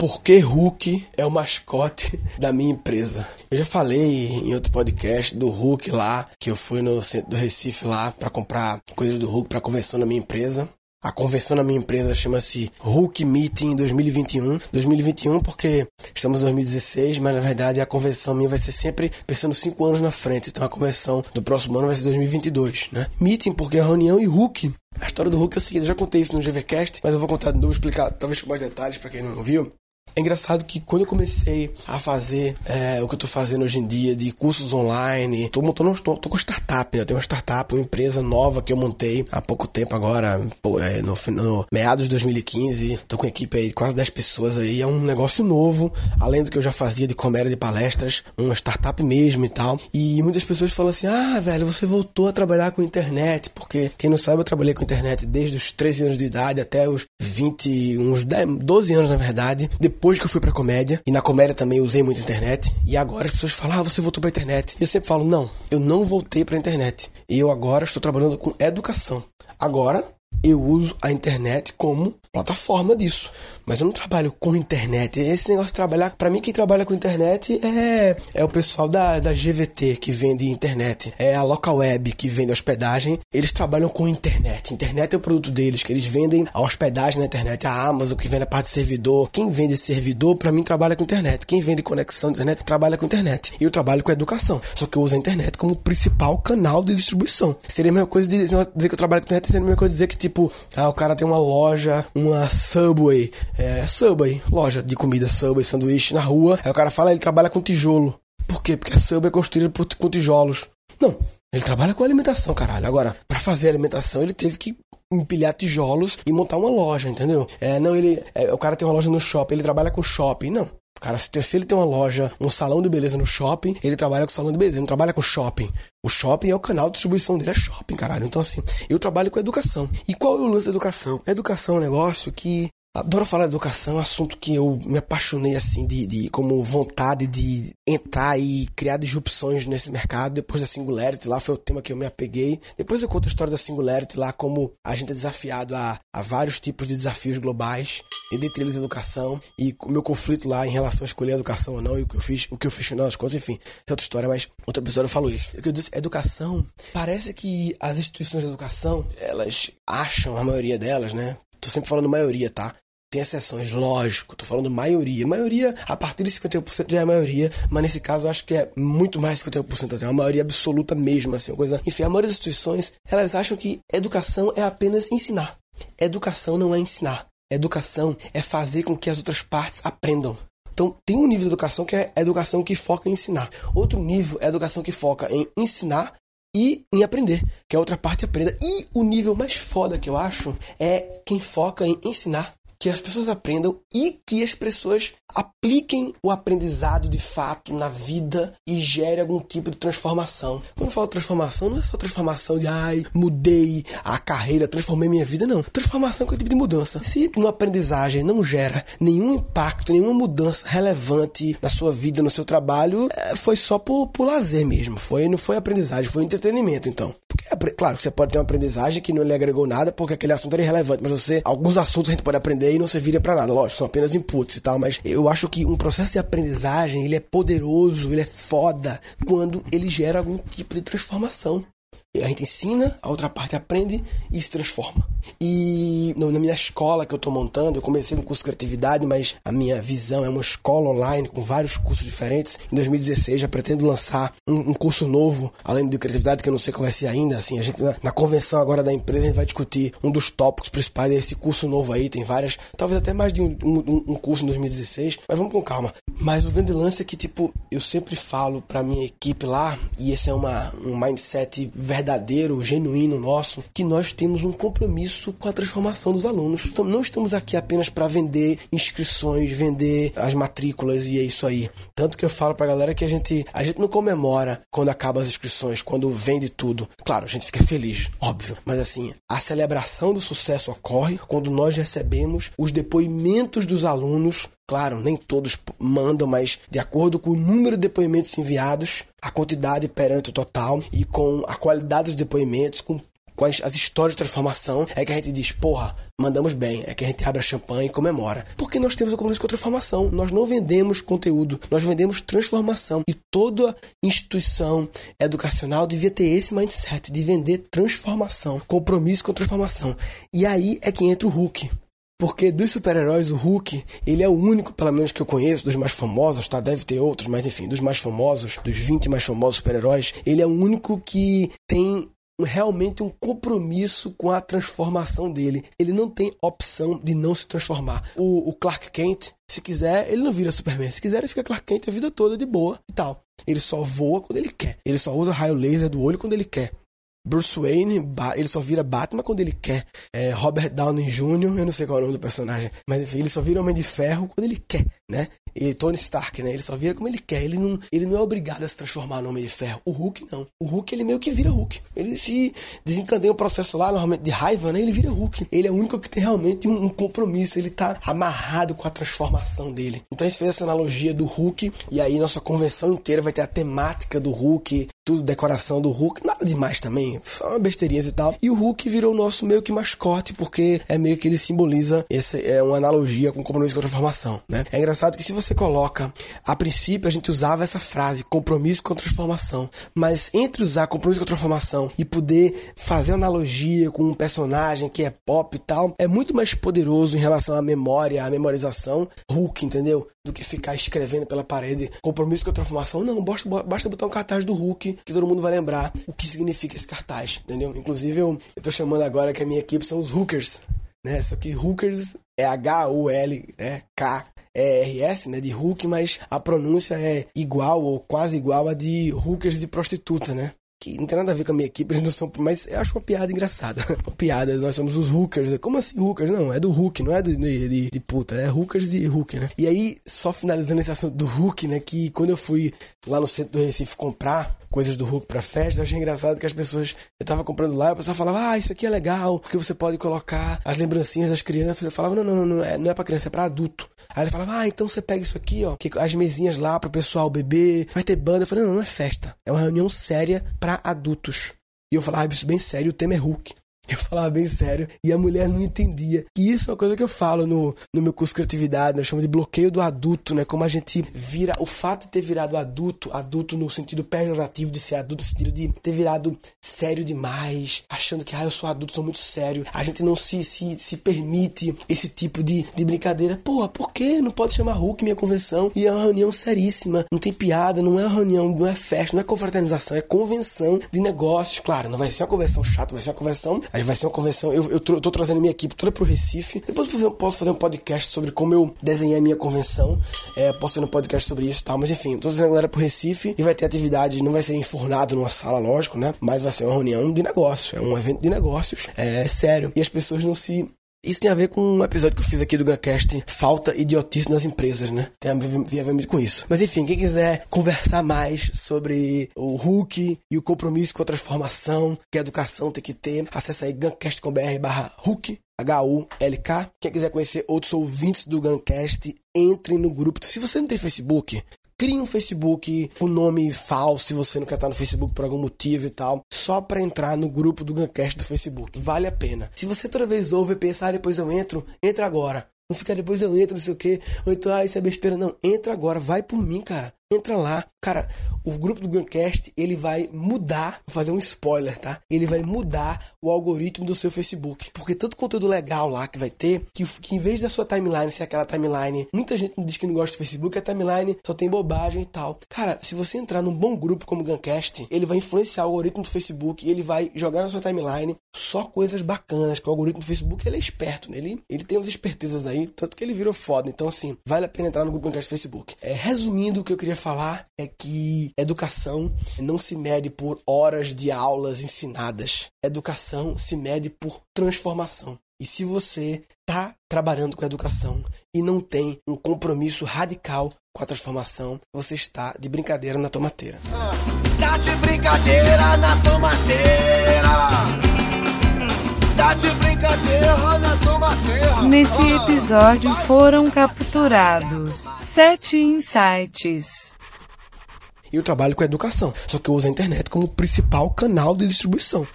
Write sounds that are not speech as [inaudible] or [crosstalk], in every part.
por que Hulk é o mascote [laughs] da minha empresa. Eu já falei em outro podcast do Hulk lá, que eu fui no centro do Recife lá para comprar coisas do Hulk para convenção na minha empresa. A convenção na minha empresa chama-se Hulk Meeting 2021. 2021 porque estamos em 2016, mas na verdade a convenção minha vai ser sempre pensando cinco anos na frente. Então a convenção do próximo ano vai ser 2022, né? Meeting porque é reunião e Hulk. A história do Hulk é o seguinte, eu já contei isso no GVCast, mas eu vou contar de novo, explicar talvez com mais detalhes para quem não viu. É engraçado que quando eu comecei a fazer é, o que eu tô fazendo hoje em dia de cursos online, tô montando, tô, tô com startup, né? Eu tenho uma startup, uma empresa nova que eu montei há pouco tempo agora, é, no, no, meados de 2015. Tô com equipe aí de quase 10 pessoas aí. É um negócio novo, além do que eu já fazia de comédia de palestras, uma startup mesmo e tal. E muitas pessoas falam assim: ah, velho, você voltou a trabalhar com internet, porque quem não sabe, eu trabalhei com internet desde os 13 anos de idade até os 20, uns 10, 12 anos na verdade. Depois depois que eu fui pra comédia, e na comédia também usei muito internet, e agora as pessoas falam, ah, você voltou pra internet. E eu sempre falo, não, eu não voltei pra internet. E eu agora estou trabalhando com educação. Agora, eu uso a internet como plataforma disso. Mas eu não trabalho com internet. Esse negócio de trabalhar, para mim, quem trabalha com internet é, é o pessoal da, da GVT que vende internet, é a Local Web que vende hospedagem. Eles trabalham com internet. Internet é o produto deles, que eles vendem a hospedagem na internet. A Amazon que vende a parte de servidor. Quem vende servidor, para mim, trabalha com internet. Quem vende conexão de internet, trabalha com internet. E eu trabalho com educação. Só que eu uso a internet como principal canal de distribuição. Seria a mesma coisa de dizer que eu trabalho com internet, seria a mesma coisa de dizer que, tipo, ah, o cara tem uma loja, uma Subway, é, Subway, loja de comida Subway, sanduíche na rua. Aí o cara fala, ele trabalha com tijolo. Por quê? Porque a Subway é construída por, com tijolos. Não, ele trabalha com alimentação, caralho. Agora, para fazer alimentação, ele teve que empilhar tijolos e montar uma loja, entendeu? É, não, ele. É, o cara tem uma loja no shopping, ele trabalha com shopping. Não. Cara, se ele tem uma loja, um salão de beleza no shopping, ele trabalha com salão de beleza, ele não trabalha com shopping. O shopping é o canal de distribuição dele, é shopping, caralho. Então, assim, eu trabalho com educação. E qual é o lance da educação? Educação é um negócio que Adoro falar de educação, é um assunto que eu me apaixonei assim de, de, como vontade de entrar e criar disrupções nesse mercado. Depois da Singularity, lá foi o tema que eu me apeguei. Depois eu conto a história da Singularity lá, como a gente é desafiado a, a vários tipos de desafios globais, e dentre eles educação, e o meu conflito lá em relação a escolher a educação ou não, e o que eu fiz, o que eu fiz no final das contas, enfim, é outra história, mas outra pessoa falou isso. O que eu disse, educação, parece que as instituições de educação, elas acham, a maioria delas, né, Tô sempre falando maioria, tá? Tem exceções, lógico, tô falando maioria. Maioria, a partir de 51% já é maioria, mas nesse caso eu acho que é muito mais de 51%, até uma maioria absoluta mesmo, assim, uma coisa. Enfim, a maioria das instituições, elas acham que educação é apenas ensinar. Educação não é ensinar. Educação é fazer com que as outras partes aprendam. Então, tem um nível de educação que é a educação que foca em ensinar. Outro nível é a educação que foca em ensinar e em aprender, que a outra parte aprenda. E o nível mais foda que eu acho é quem foca em ensinar que as pessoas aprendam e que as pessoas apliquem o aprendizado de fato na vida e gere algum tipo de transformação. Quando eu falo transformação, não é só transformação de ai, mudei a carreira, transformei minha vida, não. Transformação é qualquer tipo de mudança. Se uma aprendizagem não gera nenhum impacto, nenhuma mudança relevante na sua vida, no seu trabalho, é, foi só por, por lazer mesmo. Foi, não foi aprendizagem, foi entretenimento, então. Porque, claro, você pode ter uma aprendizagem que não lhe agregou nada porque aquele assunto era irrelevante, mas você, alguns assuntos a gente pode aprender e não servirem para nada. Lógico, são apenas inputs e tal, mas eu acho que um processo de aprendizagem, ele é poderoso, ele é foda quando ele gera algum tipo de transformação. A gente ensina, a outra parte aprende e se transforma. E na minha escola que eu estou montando, eu comecei no curso de criatividade, mas a minha visão é uma escola online com vários cursos diferentes. Em 2016 já pretendo lançar um, um curso novo, além do de criatividade, que eu não sei qual vai ser ainda. Assim, a gente na, na, convenção agora da empresa a gente vai discutir um dos tópicos principais desse curso novo aí. Tem várias, talvez até mais de um, um, um curso em 2016, mas vamos com calma. Mas o grande lance é que, tipo, eu sempre falo para minha equipe lá, e esse é uma, um mindset verdadeiro, genuíno nosso, que nós temos um compromisso isso com a transformação dos alunos. Então não estamos aqui apenas para vender inscrições, vender as matrículas e é isso aí. Tanto que eu falo pra galera que a gente, a gente não comemora quando acaba as inscrições, quando vende tudo. Claro, a gente fica feliz, óbvio. Mas assim, a celebração do sucesso ocorre quando nós recebemos os depoimentos dos alunos Claro, nem todos mandam, mas de acordo com o número de depoimentos enviados, a quantidade perante o total e com a qualidade dos depoimentos, com com as, as histórias de transformação, é que a gente diz, porra, mandamos bem, é que a gente abre a champanhe e comemora. Porque nós temos o compromisso com a transformação. Nós não vendemos conteúdo, nós vendemos transformação. E toda instituição educacional devia ter esse mindset de vender transformação, compromisso com transformação. E aí é que entra o Hulk. Porque dos super-heróis, o Hulk, ele é o único, pelo menos que eu conheço, dos mais famosos, tá? Deve ter outros, mas enfim, dos mais famosos, dos 20 mais famosos super-heróis, ele é o único que tem realmente um compromisso com a transformação dele. Ele não tem opção de não se transformar. O, o, Clark Kent, se quiser, ele não vira Superman. Se quiser, ele fica Clark Kent a vida toda de boa e tal. Ele só voa quando ele quer. Ele só usa raio laser do olho quando ele quer. Bruce Wayne, ele só vira Batman quando ele quer. É, Robert Downey Jr., eu não sei qual é o nome do personagem, mas enfim, ele só vira Homem de Ferro quando ele quer, né? E Tony Stark, né? Ele só vira como ele quer. Ele não, ele não é obrigado a se transformar no Homem de Ferro. O Hulk, não. O Hulk, ele meio que vira Hulk. Ele se desencadeia o processo lá, normalmente de raiva, né? Ele vira Hulk. Ele é o único que tem realmente um, um compromisso. Ele tá amarrado com a transformação dele. Então a gente fez essa analogia do Hulk. E aí nossa convenção inteira vai ter a temática do Hulk, tudo, decoração do Hulk. Nada demais também. Só uma besteirinhas e tal. E o Hulk virou o nosso meio que mascote, porque é meio que ele simboliza. Essa é uma analogia com o compromisso com a transformação, né? É engraçado que se você coloca. A princípio, a gente usava essa frase, compromisso com transformação. Mas entre usar compromisso com transformação e poder fazer analogia com um personagem que é pop e tal, é muito mais poderoso em relação à memória, à memorização. Hulk, entendeu? Do que ficar escrevendo pela parede compromisso com a transformação. Não, basta, basta botar um cartaz do Hulk que todo mundo vai lembrar o que significa esse cartaz, entendeu? Inclusive, eu, eu tô chamando agora que a minha equipe são os Hookers né? Só que Hookers é H-U-L, né? K ERS, né, de Hulk, mas a pronúncia é igual ou quase igual a de hookers de prostituta, né? Que não tem nada a ver com a minha equipe, [laughs] eles não são, mas eu acho uma piada engraçada. [laughs] uma piada, nós somos os hookers. Como assim hookers? Não, é do Hulk, não é de, de, de puta, é hookers de Hulk, né? E aí, só finalizando esse assunto do Hulk, né, que quando eu fui lá no centro do Recife comprar coisas do Hulk pra festa, eu achei engraçado que as pessoas, eu tava comprando lá, o pessoal falava, ah, isso aqui é legal, porque você pode colocar as lembrancinhas das crianças. Eu falava, não, não, não, não é, não é pra criança, é pra adulto. Aí ele falava, ah, então você pega isso aqui, ó, que as mesinhas lá pro pessoal beber, vai ter banda. Eu falei, não, não é festa, é uma reunião séria para adultos. E eu falava, ah, isso bem sério, o tema é Hulk. Eu falava bem sério e a mulher não entendia. E isso é uma coisa que eu falo no, no meu curso de criatividade, nós chamamos de bloqueio do adulto, né? Como a gente vira, o fato de ter virado adulto, adulto no sentido pejorativo de ser adulto, no sentido de ter virado sério demais, achando que, ah, eu sou adulto, sou muito sério. A gente não se, se, se permite esse tipo de, de brincadeira. Pô, por que não pode chamar Hulk minha convenção? E é uma reunião seríssima, não tem piada, não é uma reunião, não é festa, não é confraternização, é convenção de negócios. Claro, não vai ser uma convenção chata, vai ser uma convenção vai ser uma convenção. Eu, eu, tô, trazendo minha equipe toda pro Recife. Depois eu posso fazer um podcast sobre como eu desenhei a minha convenção. É, posso fazer um podcast sobre isso e tal. Mas enfim, tô trazendo a galera pro Recife e vai ter atividade. Não vai ser enfornado numa sala, lógico, né? Mas vai ser uma reunião de negócio. É um evento de negócios. É, é sério. E as pessoas não se isso tem a ver com um episódio que eu fiz aqui do Guncast, falta idiotice nas empresas, né? Tem a ver, com isso. Mas enfim, quem quiser conversar mais sobre o Hulk e o compromisso com a transformação que a educação tem que ter, acesse aí guncast.com.br barra Hulk, H-U-L-K. Quem quiser conhecer outros ouvintes do Guncast, entre no grupo. Se você não tem Facebook, Crie um Facebook com um nome falso se você não quer estar no Facebook por algum motivo e tal, só para entrar no grupo do Guncast do Facebook. Vale a pena. Se você toda vez ouve e pensa, ah, depois eu entro, entra agora. Não fica depois eu entro, não sei o quê. Ou então, ah, isso é besteira. Não, entra agora, vai por mim, cara. Entra lá. Cara, o grupo do Guncast, ele vai mudar, vou fazer um spoiler, tá? Ele vai mudar o algoritmo do seu Facebook. Porque tanto conteúdo legal lá que vai ter, que, que em vez da sua timeline ser aquela timeline, muita gente diz que não gosta do Facebook, a timeline só tem bobagem e tal. Cara, se você entrar num bom grupo como o Guncast, ele vai influenciar o algoritmo do Facebook ele vai jogar na sua timeline só coisas bacanas, que o algoritmo do Facebook, ele é esperto, né? Ele, ele tem umas espertezas aí, tanto que ele virou foda. Então, assim, vale a pena entrar no grupo do Guncast do Facebook. É, resumindo, o que eu queria falar é que educação não se mede por horas de aulas ensinadas. Educação se mede por transformação. E se você está trabalhando com educação e não tem um compromisso radical com a transformação, você está de brincadeira na tomateira. Tá de brincadeira na tomateira. Tá de brincadeira na tomateira. Nesse episódio foram capturados sete insights e eu trabalho com educação. Só que eu uso a internet como principal canal de distribuição.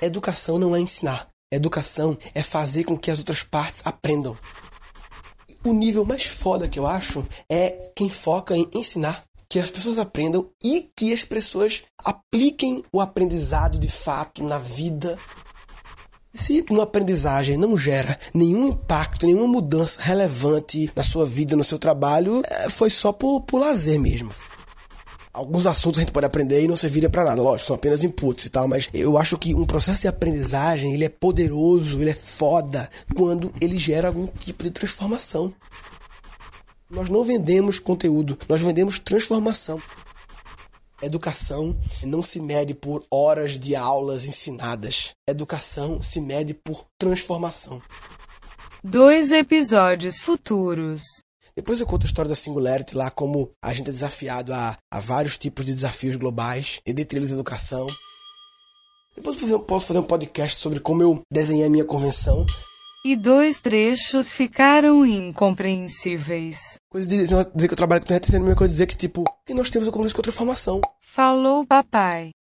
Educação não é ensinar. Educação é fazer com que as outras partes aprendam. O nível mais foda que eu acho é quem foca em ensinar. Que as pessoas aprendam e que as pessoas apliquem o aprendizado de fato na vida. Se uma aprendizagem não gera nenhum impacto, nenhuma mudança relevante na sua vida, no seu trabalho, é, foi só por, por lazer mesmo alguns assuntos a gente pode aprender e não servirem para nada, lógico, são apenas inputs e tal, mas eu acho que um processo de aprendizagem, ele é poderoso, ele é foda quando ele gera algum tipo de transformação. Nós não vendemos conteúdo, nós vendemos transformação. Educação não se mede por horas de aulas ensinadas. Educação se mede por transformação. Dois episódios futuros. Depois eu conto a história da Singularity lá, como a gente é desafiado a, a vários tipos de desafios globais, e dentre eles educação. Depois eu posso fazer um podcast sobre como eu desenhei a minha convenção. E dois trechos ficaram incompreensíveis. Coisa de dizer, dizer que eu trabalho com internet, sendo a mesma coisa dizer que, tipo, que nós temos um compromisso com outra formação. Falou, papai.